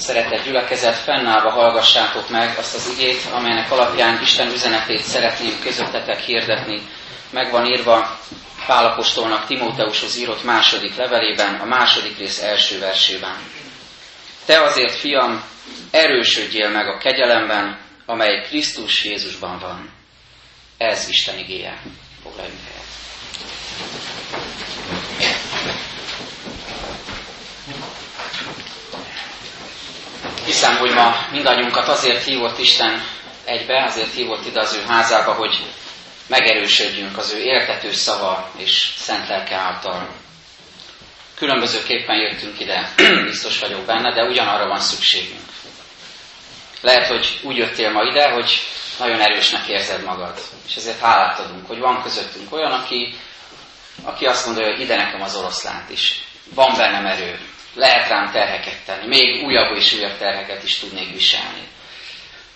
Szeretett gyülekezet, fennállva hallgassátok meg azt az igét, amelynek alapján Isten üzenetét szeretném közöttetek hirdetni. Meg van írva Pálapostolnak Timóteushoz írott második levelében, a második rész első versében. Te azért, fiam, erősödjél meg a kegyelemben, amely Krisztus Jézusban van. Ez Isten igéje. Foglaljunk Hiszem, hogy ma mindannyiunkat azért hívott Isten egybe, azért hívott ide az ő házába, hogy megerősödjünk az ő értető szava és szent lelke által. Különbözőképpen jöttünk ide, biztos vagyok benne, de ugyanarra van szükségünk. Lehet, hogy úgy jöttél ma ide, hogy nagyon erősnek érzed magad, és ezért hálát adunk, hogy van közöttünk olyan, aki, aki azt mondja, hogy ide nekem az oroszlánt is. Van bennem erő, lehet rám terheket tenni, még újabb és újabb terheket is tudnék viselni.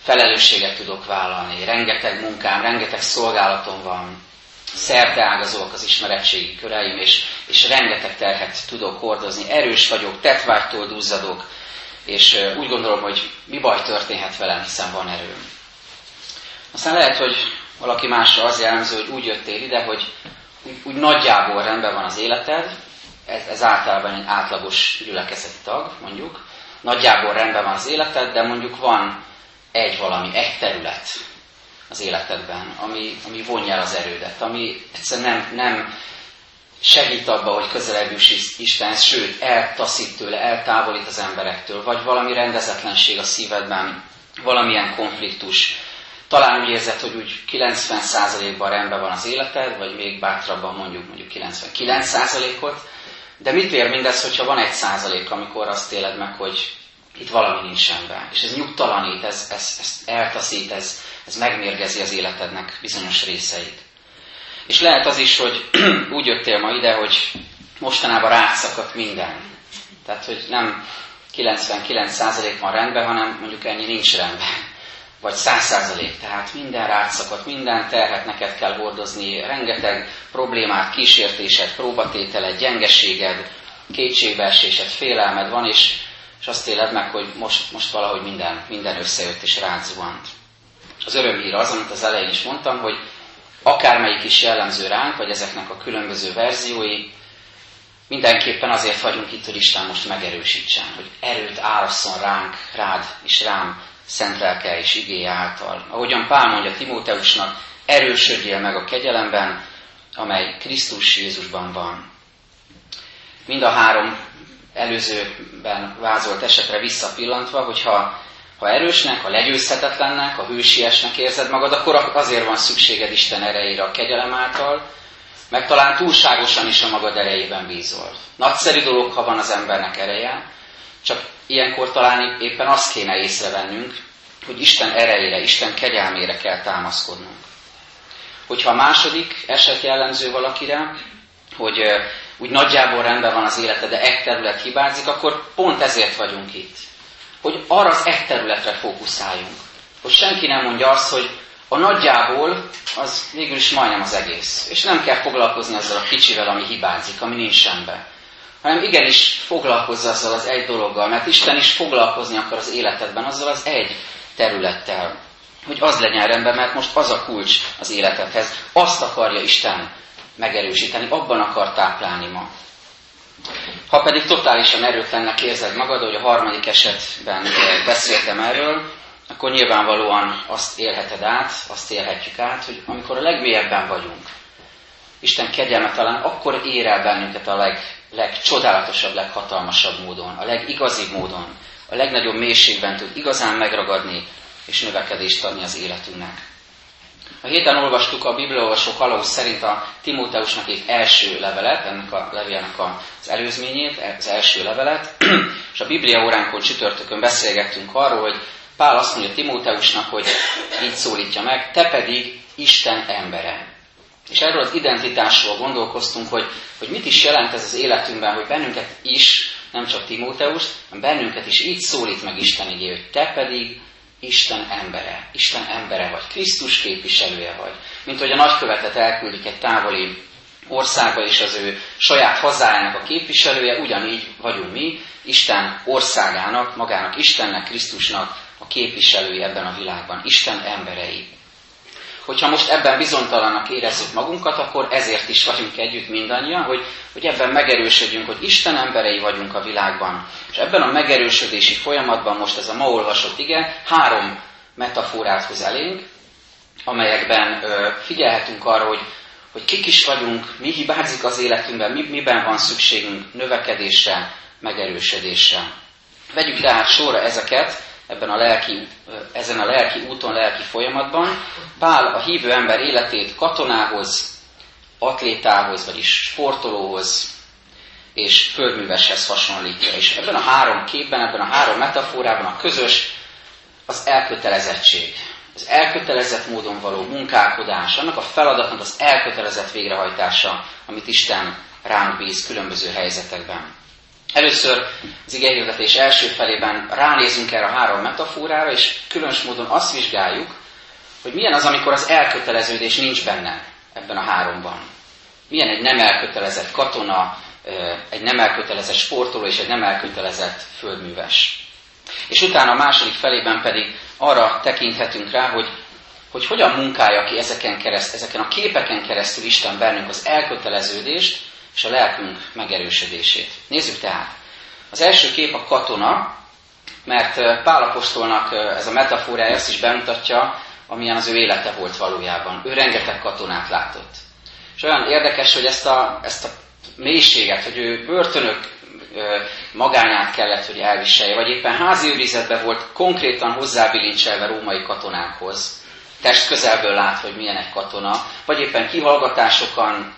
Felelősséget tudok vállalni, rengeteg munkám, rengeteg szolgálatom van, ágazolok az ismeretségi köreim, és, és rengeteg terhet tudok hordozni. Erős vagyok, tetvágytól duzzadok, és úgy gondolom, hogy mi baj történhet velem, hiszen van erőm. Aztán lehet, hogy valaki másra az jellemző, hogy úgy jöttél ide, hogy úgy, úgy nagyjából rendben van az életed, ez, ez általában egy átlagos gyülekezeti tag, mondjuk, nagyjából rendben van az életed, de mondjuk van egy valami, egy terület az életedben, ami, ami vonja az erődet, ami egyszerűen nem, nem segít abba, hogy közelebb juss Istenhez, sőt, eltaszít tőle, eltávolít az emberektől, vagy valami rendezetlenség a szívedben, valamilyen konfliktus. Talán úgy érzed, hogy úgy 90%-ban rendben van az életed, vagy még bátrabban mondjuk mondjuk 99%-ot, de mit ér mindez, hogyha van egy százalék, amikor azt éled meg, hogy itt valami nincs rendben. És ez nyugtalanít, ez, ez, ez eltaszít, ez, ez megmérgezi az életednek bizonyos részeit. És lehet az is, hogy úgy jöttél ma ide, hogy mostanában rátszakadt minden. Tehát, hogy nem 99% van rendben, hanem mondjuk ennyi nincs rendben. Vagy 100%, tehát minden rátszakadt, minden terhet neked kell hordozni, rengeteg problémát, kísértésed, próbatételed, gyengeséged, kétségbeesésed, félelmed van, és, és azt éled meg, hogy most, most valahogy minden, minden összejött és rád az örömhír az, amit az elején is mondtam, hogy akármelyik is jellemző ránk, vagy ezeknek a különböző verziói, mindenképpen azért vagyunk itt, hogy Isten most megerősítsen, hogy erőt árasszon ránk, rád és rám szent lelke és igéje által. Ahogyan Pál mondja Timóteusnak, erősödjél meg a kegyelemben, amely Krisztus Jézusban van. Mind a három előzőben vázolt esetre visszapillantva, hogyha ha erősnek, ha legyőzhetetlennek, ha hősiesnek érzed magad, akkor azért van szükséged Isten erejére a kegyelem által, meg talán túlságosan is a magad erejében bízol. Nagyszerű dolog, ha van az embernek ereje, csak ilyenkor talán éppen azt kéne észrevennünk, hogy Isten erejére, Isten kegyelmére kell támaszkodnunk. Hogyha a második eset jellemző valakire, hogy úgy nagyjából rendben van az élete, de egy terület hibázik, akkor pont ezért vagyunk itt hogy arra az egy területre fókuszáljunk. Hogy senki nem mondja azt, hogy a nagyjából az végül is majdnem az egész. És nem kell foglalkozni azzal a kicsivel, ami hibázik, ami nincs rendben. Hanem igenis foglalkozz azzal az egy dologgal, mert Isten is foglalkozni akar az életedben, azzal az egy területtel. Hogy az legyen rendben, mert most az a kulcs az életedhez. Azt akarja Isten megerősíteni, abban akar táplálni ma. Ha pedig totálisan erőtlennek érzed magad, hogy a harmadik esetben beszéltem erről, akkor nyilvánvalóan azt élheted át, azt élhetjük át, hogy amikor a legmélyebben vagyunk, Isten kegyelme talán akkor ér el bennünket a leg, legcsodálatosabb, leghatalmasabb módon, a legigazibb módon, a legnagyobb mélységben tud igazán megragadni és növekedést adni az életünknek. A héten olvastuk a Bibliaolvasó kalauz szerint a Timóteusnak egy első levelet, ennek a levélnek az előzményét, az első levelet, és a Biblia óránkon csütörtökön beszélgettünk arról, hogy Pál azt mondja Timóteusnak, hogy így szólítja meg, te pedig Isten embere. És erről az identitásról gondolkoztunk, hogy, hogy mit is jelent ez az életünkben, hogy bennünket is, nem csak Timóteus, hanem bennünket is így szólít meg Isten igé, hogy te pedig Isten embere, Isten embere vagy, Krisztus képviselője vagy. Mint hogy a nagykövetet elküldik egy távoli országa és az ő saját hazájának a képviselője, ugyanígy vagyunk mi, Isten országának, magának Istennek, Krisztusnak a képviselői ebben a világban, Isten emberei. Hogyha most ebben bizonytalannak érezzük magunkat, akkor ezért is vagyunk együtt mindannyian, hogy, hogy ebben megerősödjünk, hogy Isten emberei vagyunk a világban. És ebben a megerősödési folyamatban most ez a ma olvasott ige három metaforát hoz elénk, amelyekben ö, figyelhetünk arra, hogy, hogy kik is vagyunk, mi hibázik az életünkben, mi, miben van szükségünk növekedésre, megerősödésre. Vegyük tehát sorra ezeket, ebben a lelki, ezen a lelki úton, lelki folyamatban. Pál a hívő ember életét katonához, atlétához, vagyis sportolóhoz és földműveshez hasonlítja. És ebben a három képben, ebben a három metaforában a közös az elkötelezettség. Az elkötelezett módon való munkálkodás, annak a feladatnak az elkötelezett végrehajtása, amit Isten ránk bíz különböző helyzetekben. Először az igehirdetés első felében ránézünk erre a három metaforára, és különös módon azt vizsgáljuk, hogy milyen az, amikor az elköteleződés nincs benne ebben a háromban. Milyen egy nem elkötelezett katona, egy nem elkötelezett sportoló és egy nem elkötelezett földműves. És utána a második felében pedig arra tekinthetünk rá, hogy, hogy hogyan munkálja ki ezeken, kereszt, ezeken a képeken keresztül Isten bennünk az elköteleződést, és a lelkünk megerősödését. Nézzük tehát. Az első kép a katona, mert Pálapostolnak ez a metaforája ezt is bemutatja, amilyen az ő élete volt valójában. Ő rengeteg katonát látott. És olyan érdekes, hogy ezt a, ezt a mélységet, hogy ő börtönök magányát kellett, hogy elviselje, vagy éppen házi őrizetben volt konkrétan hozzábilincselve római katonákhoz, test közelből lát, hogy milyen egy katona, vagy éppen kihallgatásokon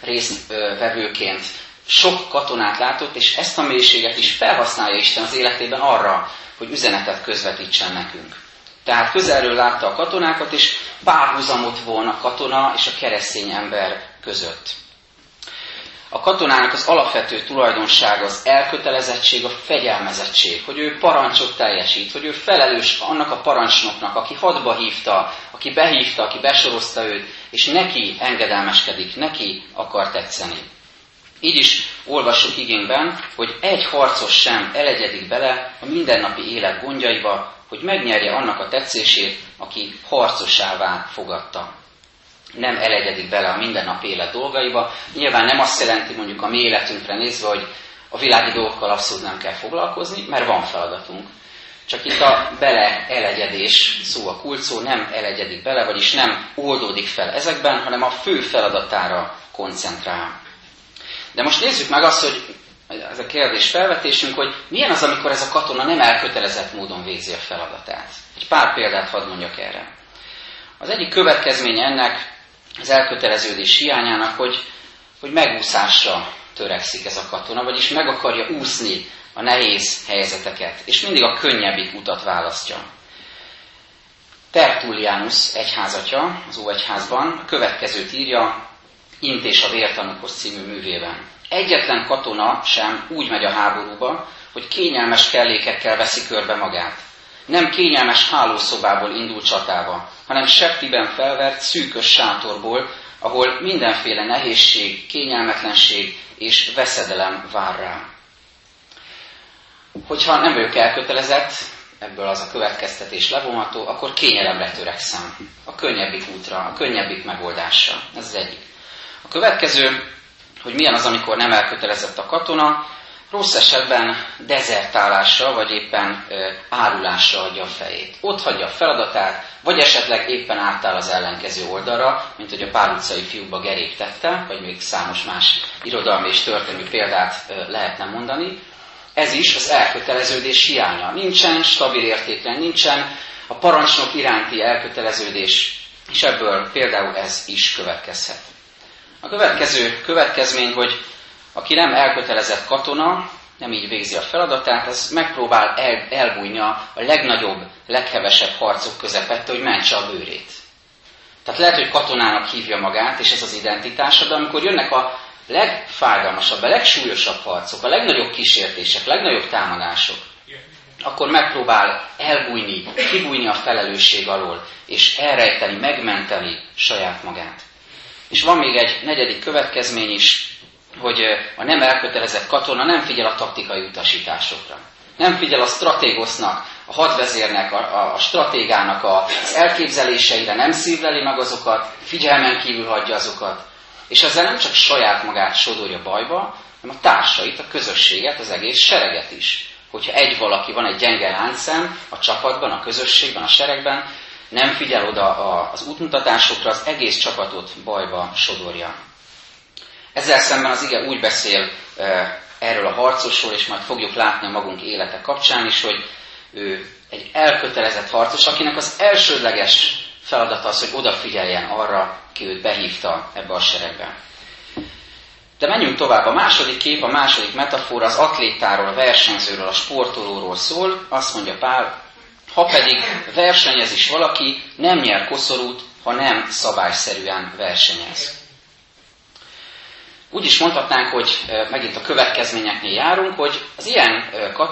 részvevőként sok katonát látott, és ezt a mélységet is felhasználja Isten az életében arra, hogy üzenetet közvetítsen nekünk. Tehát közelről látta a katonákat, és párhuzamot von a katona és a keresztény ember között. A katonának az alapvető tulajdonsága az elkötelezettség, a fegyelmezettség, hogy ő parancsot teljesít, hogy ő felelős annak a parancsnoknak, aki hadba hívta, aki behívta, aki besorozta őt, és neki engedelmeskedik, neki akar tetszeni. Így is olvassuk igényben, hogy egy harcos sem elegyedik bele a mindennapi élet gondjaiba, hogy megnyerje annak a tetszését, aki harcosává fogadta. Nem elegyedik bele a mindennapi élet dolgaiba. Nyilván nem azt jelenti mondjuk a mi életünkre nézve, hogy a világi dolgokkal abszolút nem kell foglalkozni, mert van feladatunk. Csak itt a bele elegyedés szó a kulcó, nem elegyedik bele, vagyis nem oldódik fel ezekben, hanem a fő feladatára koncentrál. De most nézzük meg azt, hogy ez a kérdés felvetésünk, hogy milyen az, amikor ez a katona nem elkötelezett módon végzi a feladatát. Egy pár példát hadd mondjak erre. Az egyik következménye ennek az elköteleződés hiányának, hogy, hogy megúszásra törekszik ez a katona, vagyis meg akarja úszni a nehéz helyzeteket, és mindig a könnyebbik utat választja. Tertullianus egyházatja az Óegyházban a következőt írja Intés a vértanúkhoz című művében. Egyetlen katona sem úgy megy a háborúba, hogy kényelmes kellékekkel veszi körbe magát. Nem kényelmes hálószobából indul csatába, hanem septiben felvert szűkös sátorból, ahol mindenféle nehézség, kényelmetlenség és veszedelem vár rá. Hogyha nem vagyok elkötelezett, ebből az a következtetés levonható, akkor kényelemre törekszem. A könnyebbik útra, a könnyebbik megoldásra. Ez az egyik. A következő, hogy milyen az, amikor nem elkötelezett a katona, rossz esetben dezertálásra, vagy éppen árulásra adja a fejét. Ott hagyja a feladatát, vagy esetleg éppen átáll az ellenkező oldalra, mint hogy a pár utcai fiúkba Gerék tette, vagy még számos más irodalmi és történelmi példát lehetne mondani. Ez is az elköteleződés hiánya. Nincsen stabil értéklen, nincsen a parancsnok iránti elköteleződés, és ebből például ez is következhet. A következő következmény, hogy aki nem elkötelezett katona, nem így végzi a feladatát, az megpróbál el, elbújni a legnagyobb, leghevesebb harcok közepette, hogy mentse a bőrét. Tehát lehet, hogy katonának hívja magát, és ez az identitása, de amikor jönnek a legfájdalmasabb, a legsúlyosabb harcok, a legnagyobb kísértések, a legnagyobb támadások, akkor megpróbál elbújni, kibújni a felelősség alól, és elrejteni, megmenteni saját magát. És van még egy negyedik következmény is, hogy a nem elkötelezett katona nem figyel a taktikai utasításokra. Nem figyel a stratégosznak, a hadvezérnek, a, a, stratégának az elképzeléseire, nem szívleli meg azokat, figyelmen kívül hagyja azokat. És ezzel nem csak saját magát sodorja bajba, hanem a társait, a közösséget, az egész sereget is. Hogyha egy valaki van, egy gyenge láncszem a csapatban, a közösségben, a seregben, nem figyel oda az útmutatásokra, az egész csapatot bajba sodorja. Ezzel szemben az ige úgy beszél erről a harcosról, és majd fogjuk látni a magunk élete kapcsán is, hogy ő egy elkötelezett harcos, akinek az elsődleges feladata az, hogy odafigyeljen arra, ki őt behívta ebbe a seregbe. De menjünk tovább. A második kép, a második metafora az atlétáról, a versenyzőről, a sportolóról szól. Azt mondja Pál, ha pedig versenyez is valaki, nem nyer koszorút, ha nem szabályszerűen versenyez. Úgy is mondhatnánk, hogy megint a következményeknél járunk, hogy az ilyen,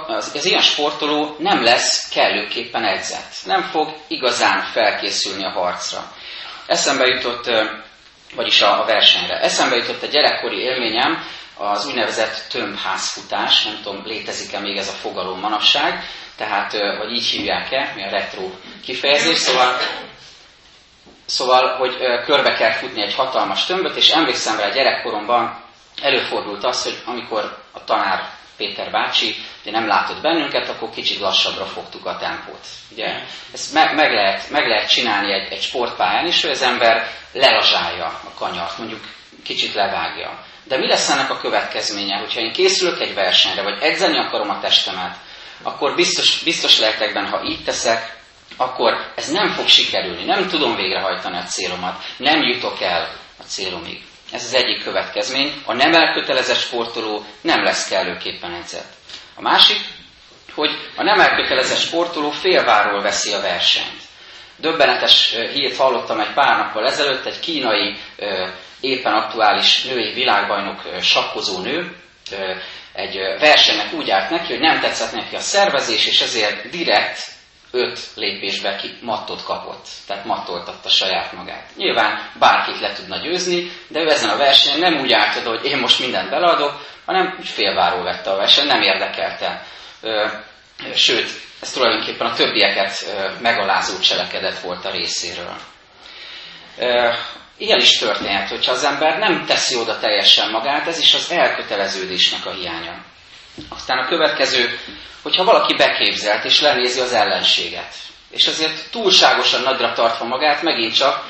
az, ilyen sportoló nem lesz kellőképpen edzett. Nem fog igazán felkészülni a harcra. Eszembe jutott, vagyis a, a versenyre. Eszembe jutott egy gyerekkori élményem, az úgynevezett tömbházfutás, nem tudom, létezik-e még ez a fogalom manapság, tehát, vagy így hívják-e, mi a retro kifejezés, szóval Szóval, hogy körbe kell futni egy hatalmas tömböt, és emlékszem rá gyerekkoromban előfordult az, hogy amikor a tanár Péter bácsi ugye nem látott bennünket, akkor kicsit lassabbra fogtuk a tempót. Ugye? Ezt me- meg, lehet, meg lehet csinálni egy, egy sportpályán is, hogy az ember lelazsálja a kanyart, mondjuk kicsit levágja. De mi lesz ennek a következménye? Hogyha én készülök egy versenyre, vagy edzeni akarom a testemet, akkor biztos, biztos lehetek benne, ha így teszek, akkor ez nem fog sikerülni, nem tudom végrehajtani a célomat, nem jutok el a célomig. Ez az egyik következmény. A nem elkötelezett sportoló nem lesz kellőképpen edzett. A másik, hogy a nem elkötelezett sportoló félváról veszi a versenyt. Döbbenetes hírt hallottam egy pár nappal ezelőtt, egy kínai éppen aktuális női világbajnok sakkozó nő, egy versenynek úgy állt neki, hogy nem tetszett neki a szervezés, és ezért direkt öt lépésbe ki mattot kapott, tehát mattoltatta saját magát. Nyilván bárkit le tudna győzni, de ő ezen a versenyen nem úgy állt oda, hogy én most mindent beleadok, hanem úgy félváról vette a verseny, nem érdekelte. Sőt, ez tulajdonképpen a többieket megalázó cselekedet volt a részéről. Ilyen is történhet, hogyha az ember nem teszi oda teljesen magát, ez is az elköteleződésnek a hiánya. Aztán a következő hogyha valaki beképzelt és lenézi az ellenséget, és azért túlságosan nagyra tartva magát, megint csak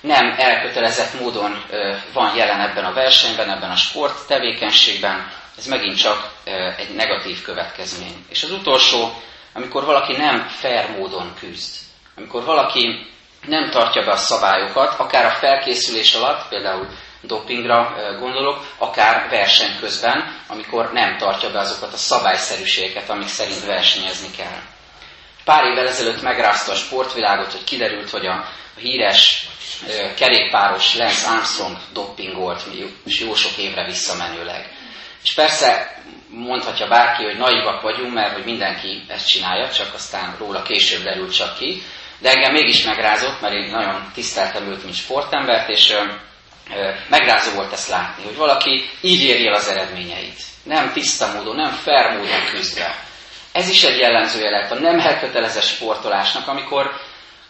nem elkötelezett módon van jelen ebben a versenyben, ebben a sport tevékenységben, ez megint csak egy negatív következmény. És az utolsó, amikor valaki nem fair módon küzd, amikor valaki nem tartja be a szabályokat, akár a felkészülés alatt, például dopingra gondolok, akár verseny közben, amikor nem tartja be azokat a szabályszerűségeket, amik szerint versenyezni kell. Pár évvel ezelőtt megrázta a sportvilágot, hogy kiderült, hogy a, híres kerékpáros Lance Armstrong doppingolt, és jó sok évre visszamenőleg. És persze mondhatja bárki, hogy naivak vagyunk, mert hogy mindenki ezt csinálja, csak aztán róla később derült csak ki. De engem mégis megrázott, mert én nagyon tiszteltem őt, mint sportembert, és megrázó volt ezt látni, hogy valaki így éri el az eredményeit. Nem tiszta módon, nem fair módon küzdve. Ez is egy jellemzője lehet a nem elkötelezett sportolásnak, amikor,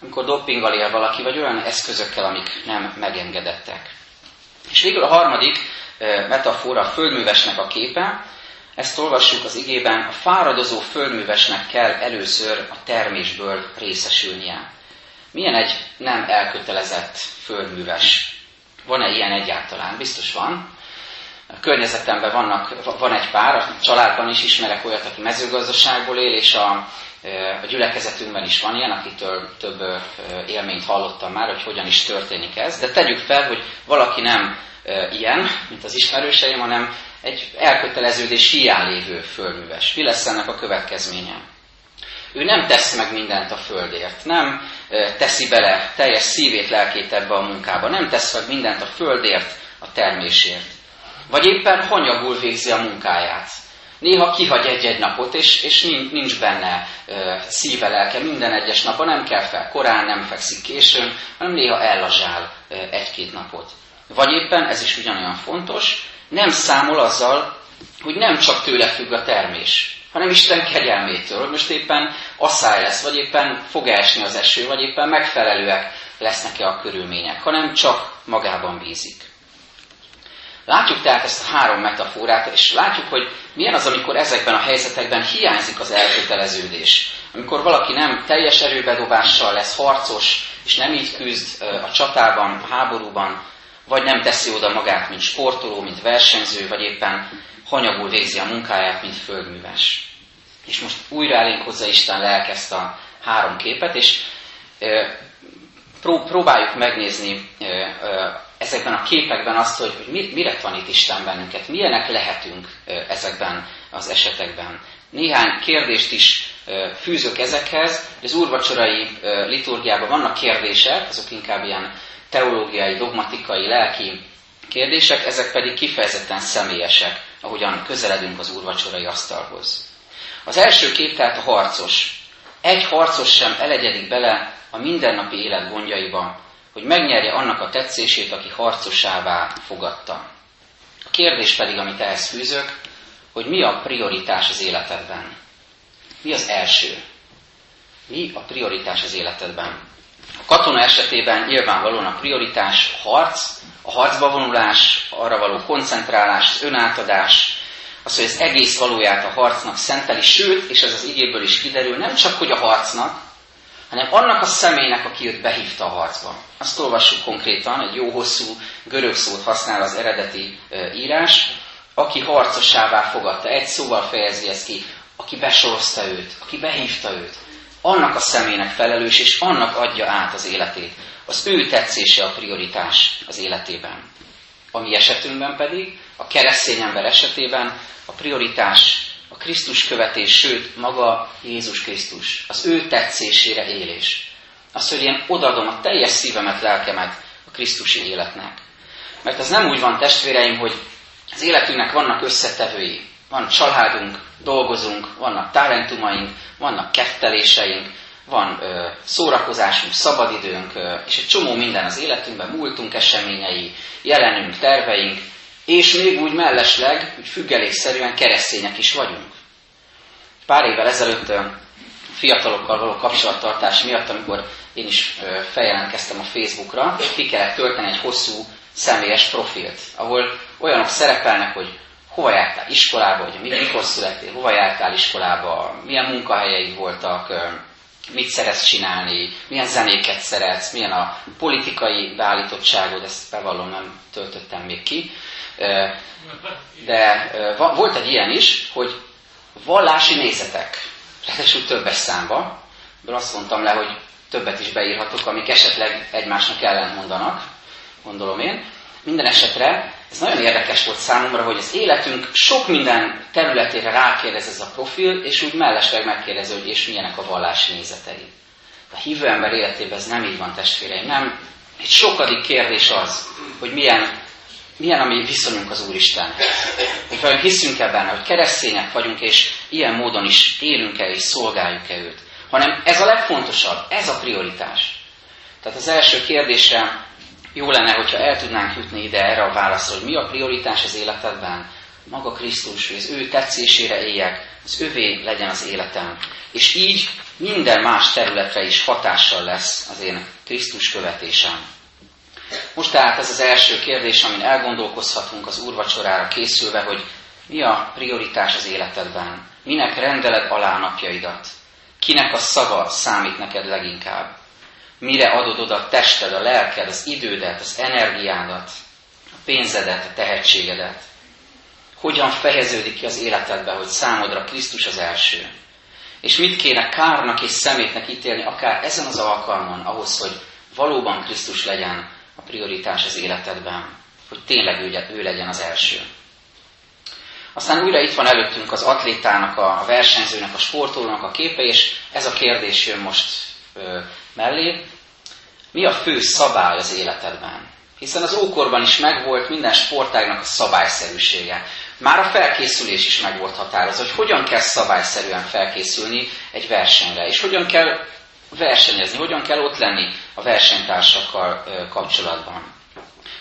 amikor doppinggal él valaki, vagy olyan eszközökkel, amik nem megengedettek. És végül a harmadik metafora a földművesnek a képe, ezt olvassuk az igében, a fáradozó földművesnek kell először a termésből részesülnie. Milyen egy nem elkötelezett földműves? Van-e ilyen egyáltalán? Biztos van. A környezetemben vannak, van egy pár, a családban is ismerek olyat, aki mezőgazdaságból él, és a, a gyülekezetünkben is van ilyen, akitől több élményt hallottam már, hogy hogyan is történik ez. De tegyük fel, hogy valaki nem ilyen, mint az ismerőseim, hanem egy elköteleződés hiány lévő földműves. Mi lesz ennek a következménye? Ő nem tesz meg mindent a földért, nem teszi bele teljes szívét, lelkét ebbe a munkába, nem tesz meg mindent a földért, a termésért. Vagy éppen hanyagul végzi a munkáját. Néha kihagy egy-egy napot, és, és nincs benne szíve, lelke minden egyes napon, nem kell fel korán, nem fekszik későn, hanem néha ellazsál egy-két napot. Vagy éppen, ez is ugyanolyan fontos, nem számol azzal, hogy nem csak tőle függ a termés, hanem Isten kegyelmétől, hogy most éppen asszály lesz, vagy éppen fog esni az eső, vagy éppen megfelelőek lesznek-e a körülmények, hanem csak magában bízik. Látjuk tehát ezt a három metaforát, és látjuk, hogy milyen az, amikor ezekben a helyzetekben hiányzik az elköteleződés. Amikor valaki nem teljes erőbedobással lesz harcos, és nem így küzd a csatában, a háborúban, vagy nem teszi oda magát, mint sportoló, mint versenyző, vagy éppen hanyagul végzi a munkáját, mint földműves. És most újra elénk hozza Isten lelk ezt a három képet, és próbáljuk megnézni ezekben a képekben azt, hogy, hogy mire tanít Isten bennünket, milyenek lehetünk ezekben az esetekben. Néhány kérdést is fűzök ezekhez, az úrvacsorai liturgiában vannak kérdések, azok inkább ilyen teológiai, dogmatikai, lelki kérdések, ezek pedig kifejezetten személyesek, ahogyan közeledünk az úrvacsorai asztalhoz. Az első kép tehát a harcos. Egy harcos sem elegyedik bele a mindennapi élet gondjaiba, hogy megnyerje annak a tetszését, aki harcosává fogadta. A kérdés pedig, amit ehhez fűzök, hogy mi a prioritás az életedben. Mi az első? Mi a prioritás az életedben? A katona esetében nyilvánvalóan a prioritás harc, a harcba vonulás, arra való koncentrálás, az önátadás, az, hogy az egész valóját a harcnak szenteli, sőt, és ez az igéből is kiderül, nem csak, hogy a harcnak, hanem annak a személynek, aki őt behívta a harcba. Azt olvassuk konkrétan, egy jó hosszú görög szót használ az eredeti írás, aki harcosává fogadta. Egy szóval fejezi ezt ki, aki besorozta őt, aki behívta őt. Annak a személynek felelős, és annak adja át az életét. Az ő tetszése a prioritás az életében. A mi esetünkben pedig, a keresztény ember esetében a prioritás a Krisztus követés, sőt, maga Jézus Krisztus, az ő tetszésére élés. Az, hogy én odadom a teljes szívemet, lelkemet a Krisztusi életnek. Mert ez nem úgy van, testvéreim, hogy az életünknek vannak összetevői. Van családunk, dolgozunk, vannak talentumaink, vannak ketteléseink, van ö, szórakozásunk, szabadidőnk, ö, és egy csomó minden az életünkben, múltunk eseményei, jelenünk, terveink, és még úgy mellesleg, úgy függelékszerűen keresztények is vagyunk. Pár évvel ezelőtt fiatalokkal való kapcsolattartás miatt, amikor én is feljelentkeztem a Facebookra, ki kellett tölteni egy hosszú személyes profilt, ahol olyanok szerepelnek, hogy hova jártál? Iskolába, hogy mikor születtél, hova jártál iskolába, milyen munkahelyeid voltak, mit szeretsz csinálni, milyen zenéket szeretsz, milyen a politikai beállítottságod, ezt bevallom, nem töltöttem még ki. De volt egy ilyen is, hogy vallási nézetek, ráadásul többes számba, de azt mondtam le, hogy többet is beírhatok, amik esetleg egymásnak ellent mondanak, gondolom én. Minden esetre ez nagyon érdekes volt számomra, hogy az életünk sok minden területére rákérdez ez a profil, és úgy mellesleg megkérdezi, hogy és milyenek a vallási nézetei. A hívő ember életében ez nem így van, testvéreim. Nem. Egy sokadik kérdés az, hogy milyen milyen a mi viszonyunk az Úristenhez. Hogy vajon hiszünk-e hogy keresztények vagyunk, és ilyen módon is élünk-e és szolgáljuk-e őt. Hanem ez a legfontosabb, ez a prioritás. Tehát az első kérdésre jó lenne, hogyha el tudnánk jutni ide erre a válaszra, hogy mi a prioritás az életedben. Maga Krisztus, hogy az ő tetszésére éljek, az övé legyen az életem. És így minden más területre is hatással lesz az én Krisztus követésem. Most tehát ez az első kérdés, amin elgondolkozhatunk az úrvacsorára készülve, hogy mi a prioritás az életedben? Minek rendeled alá napjaidat? Kinek a szava számít neked leginkább? Mire adod oda a tested, a lelked, az idődet, az energiádat, a pénzedet, a tehetségedet? Hogyan fejeződik ki az életedbe, hogy számodra Krisztus az első? És mit kéne kárnak és szemétnek ítélni akár ezen az alkalmon ahhoz, hogy valóban Krisztus legyen a prioritás az életedben, hogy tényleg ő, ő legyen az első. Aztán újra itt van előttünk az atlétának, a versenyzőnek, a sportolónak a képe, és ez a kérdés jön most mellé. Mi a fő szabály az életedben? Hiszen az ókorban is megvolt minden sportágnak a szabályszerűsége. Már a felkészülés is meg volt határozva, hogy hogyan kell szabályszerűen felkészülni egy versenyre, és hogyan kell versenyezni, hogyan kell ott lenni a versenytársakkal kapcsolatban.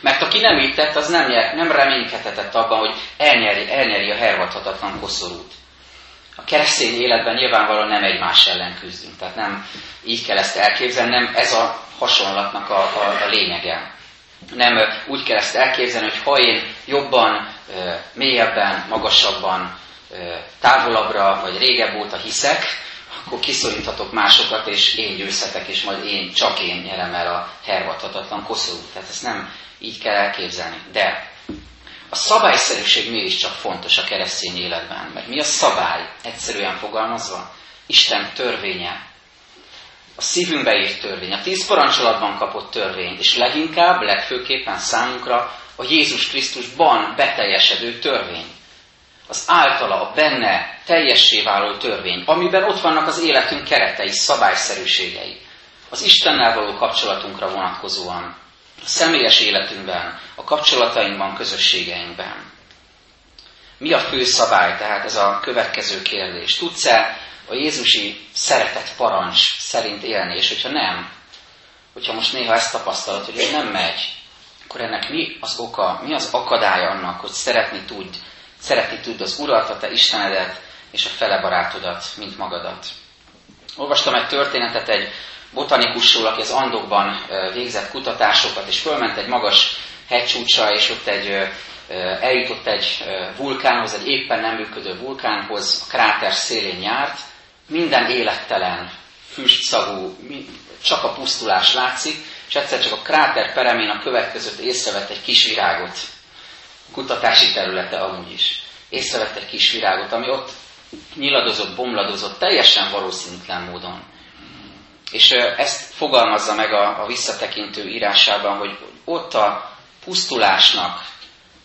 Mert aki nem így tett, az nem, nem reménykedhetett abban, hogy elnyeri, elnyeri a hervadhatatlan koszorút. A keresztény életben nyilvánvalóan nem egymás ellen küzdünk, tehát nem így kell ezt elképzelni, nem ez a hasonlatnak a, a, a lényege. Nem úgy kell ezt elképzelni, hogy ha én jobban, mélyebben, magasabban, távolabbra vagy régebb óta hiszek, akkor kiszoríthatok másokat, és én győzhetek, és majd én, csak én nyerem el a hervadhatatlan koszorút. Tehát ezt nem így kell elképzelni. De a szabályszerűség mégiscsak fontos a keresztény életben. Mert mi a szabály? Egyszerűen fogalmazva, Isten törvénye, a szívünkbe írt törvény, a tíz parancsolatban kapott törvény, és leginkább, legfőképpen számunkra a Jézus Krisztusban beteljesedő törvény. Az általa, a benne teljessé váló törvény, amiben ott vannak az életünk keretei, szabályszerűségei. Az Istennel való kapcsolatunkra vonatkozóan, a személyes életünkben, a kapcsolatainkban, közösségeinkben. Mi a fő szabály? Tehát ez a következő kérdés. Tudsz-e a Jézusi szeretett parancs szerint élni, és hogyha nem, hogyha most néha ezt tapasztalod, hogy ez nem megy, akkor ennek mi az oka, mi az akadálya annak, hogy szeretni tud, szeretni tud az Urat, a te Istenedet és a fele barátodat, mint magadat. Olvastam egy történetet egy botanikusról, aki az Andokban végzett kutatásokat, és fölment egy magas hegycsúcsra, és ott egy, eljutott egy vulkánhoz, egy éppen nem működő vulkánhoz, a kráter szélén járt, minden élettelen, füstszagú, csak a pusztulás látszik, és egyszer csak a kráter peremén a következőt észrevett egy kis virágot. Kutatási területe amúgy is. Észrevett egy kis virágot, ami ott nyiladozott, bomladozott, teljesen valószínűtlen módon. És ezt fogalmazza meg a, a visszatekintő írásában, hogy ott a pusztulásnak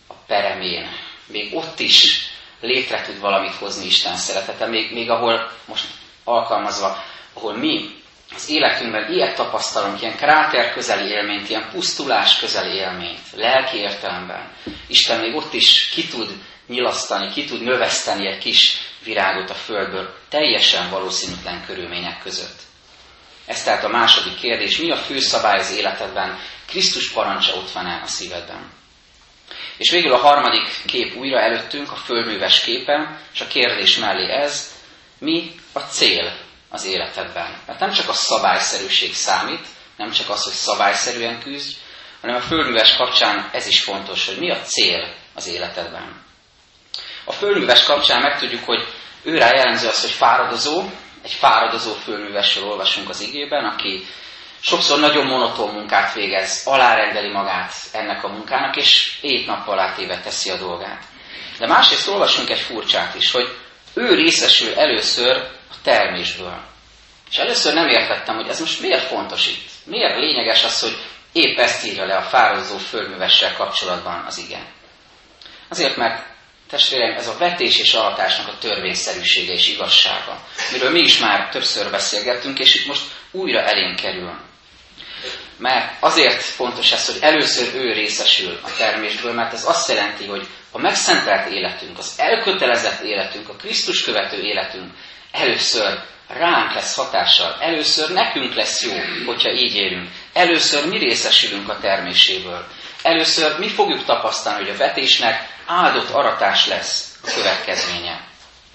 a peremén, még ott is létre tud valamit hozni Isten szeretete, még, még ahol most alkalmazva, ahol mi az életünkben ilyet tapasztalunk, ilyen kráter közeli élményt, ilyen pusztulás közeli élményt, lelki értelemben. Isten még ott is ki tud nyilasztani, ki tud növeszteni egy kis virágot a földből, teljesen valószínűtlen körülmények között. Ez tehát a második kérdés. Mi a fő szabály az életedben? Krisztus parancsa ott van-e a szívedben? És végül a harmadik kép újra előttünk, a földműves képe, és a kérdés mellé ez, mi a cél az életedben? Mert nem csak a szabályszerűség számít, nem csak az, hogy szabályszerűen küzdj, hanem a földműves kapcsán ez is fontos, hogy mi a cél az életedben. A földműves kapcsán megtudjuk, hogy őrá jellemző az, hogy fáradozó, egy fáradozó földművesről olvasunk az igében, aki sokszor nagyon monoton munkát végez, alárendeli magát ennek a munkának, és éjt-nappal átéve teszi a dolgát. De másrészt olvasunk egy furcsát is, hogy ő részesül először a termésből. És először nem értettem, hogy ez most miért fontos itt. Miért lényeges az, hogy épp ezt írja le a fáradozó földművessel kapcsolatban az igen. Azért, mert testvérem, ez a vetés és alatásnak a törvényszerűsége és igazsága, miről mi is már többször beszélgettünk, és itt most újra elénk kerül. Mert azért fontos ez, hogy először ő részesül a termésből, mert ez azt jelenti, hogy a megszentelt életünk, az elkötelezett életünk, a Krisztus követő életünk először ránk lesz hatással, először nekünk lesz jó, hogyha így élünk. Először mi részesülünk a terméséből. Először mi fogjuk tapasztalni, hogy a vetésnek áldott aratás lesz a következménye.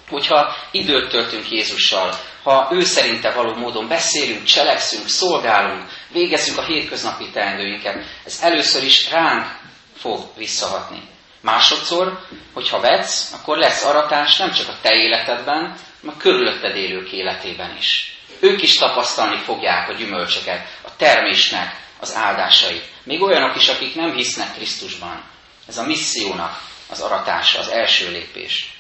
Hogyha időt töltünk Jézussal, ha ő szerinte való módon beszélünk, cselekszünk, szolgálunk, végezzük a hétköznapi teendőinket, ez először is ránk fog visszahatni. Másodszor, hogyha vetsz, akkor lesz aratás nem csak a te életedben, hanem a körülötted élők életében is. Ők is tapasztalni fogják a gyümölcsöket, a termésnek az áldásait. Még olyanok is, akik nem hisznek Krisztusban. Ez a missziónak az aratása, az első lépés.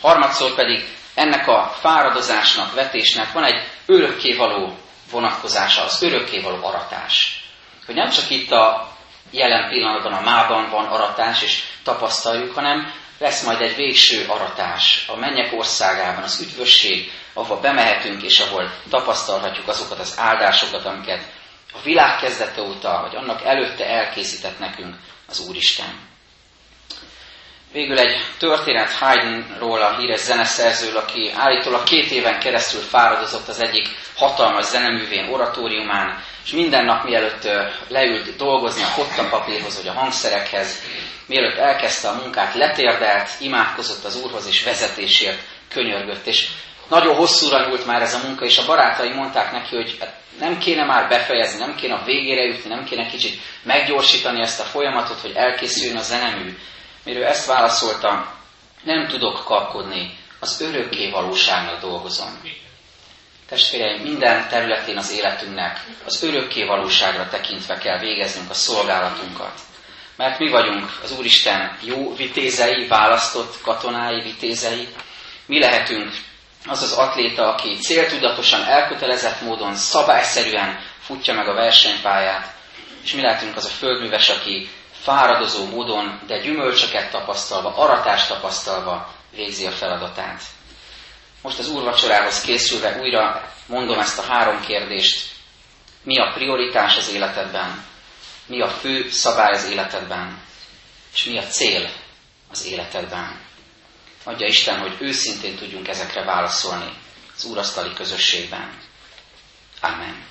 Harmadszor pedig ennek a fáradozásnak, vetésnek van egy örökkévaló vonatkozása, az örökkévaló aratás. Hogy nem csak itt a jelen pillanatban a mában van aratás, és tapasztaljuk, hanem lesz majd egy végső aratás a mennyek országában, az üdvösség, ahova bemehetünk, és ahol tapasztalhatjuk azokat az áldásokat, amiket a világ kezdete óta, vagy annak előtte elkészített nekünk az Úristen. Végül egy történet Haydnról, a híres zeneszerző, aki állítólag két éven keresztül fáradozott az egyik hatalmas zeneművén, oratóriumán, és minden nap mielőtt leült dolgozni a kotta papírhoz, vagy a hangszerekhez, mielőtt elkezdte a munkát, letérdelt, imádkozott az Úrhoz, és vezetésért könyörgött. És nagyon hosszúra nyúlt már ez a munka, és a barátai mondták neki, hogy hát nem kéne már befejezni, nem kéne a végére jutni, nem kéne kicsit meggyorsítani ezt a folyamatot, hogy elkészüljön a zenemű. Mire ezt válaszolta, nem tudok kapkodni, az örökké valóságnak dolgozom. Testvéreim, minden területén az életünknek az örökké valóságra tekintve kell végeznünk a szolgálatunkat. Mert mi vagyunk az Úristen jó vitézei, választott katonái vitézei. Mi lehetünk az az atléta, aki céltudatosan, elkötelezett módon, szabályszerűen futja meg a versenypályát, és mi lehetünk az a földműves, aki fáradozó módon, de gyümölcsöket tapasztalva, aratást tapasztalva végzi a feladatát. Most az úrvacsorához készülve újra mondom ezt a három kérdést. Mi a prioritás az életedben? Mi a fő szabály az életedben? És mi a cél az életedben? Adja Isten, hogy őszintén tudjunk ezekre válaszolni az úrasztali közösségben. Amen.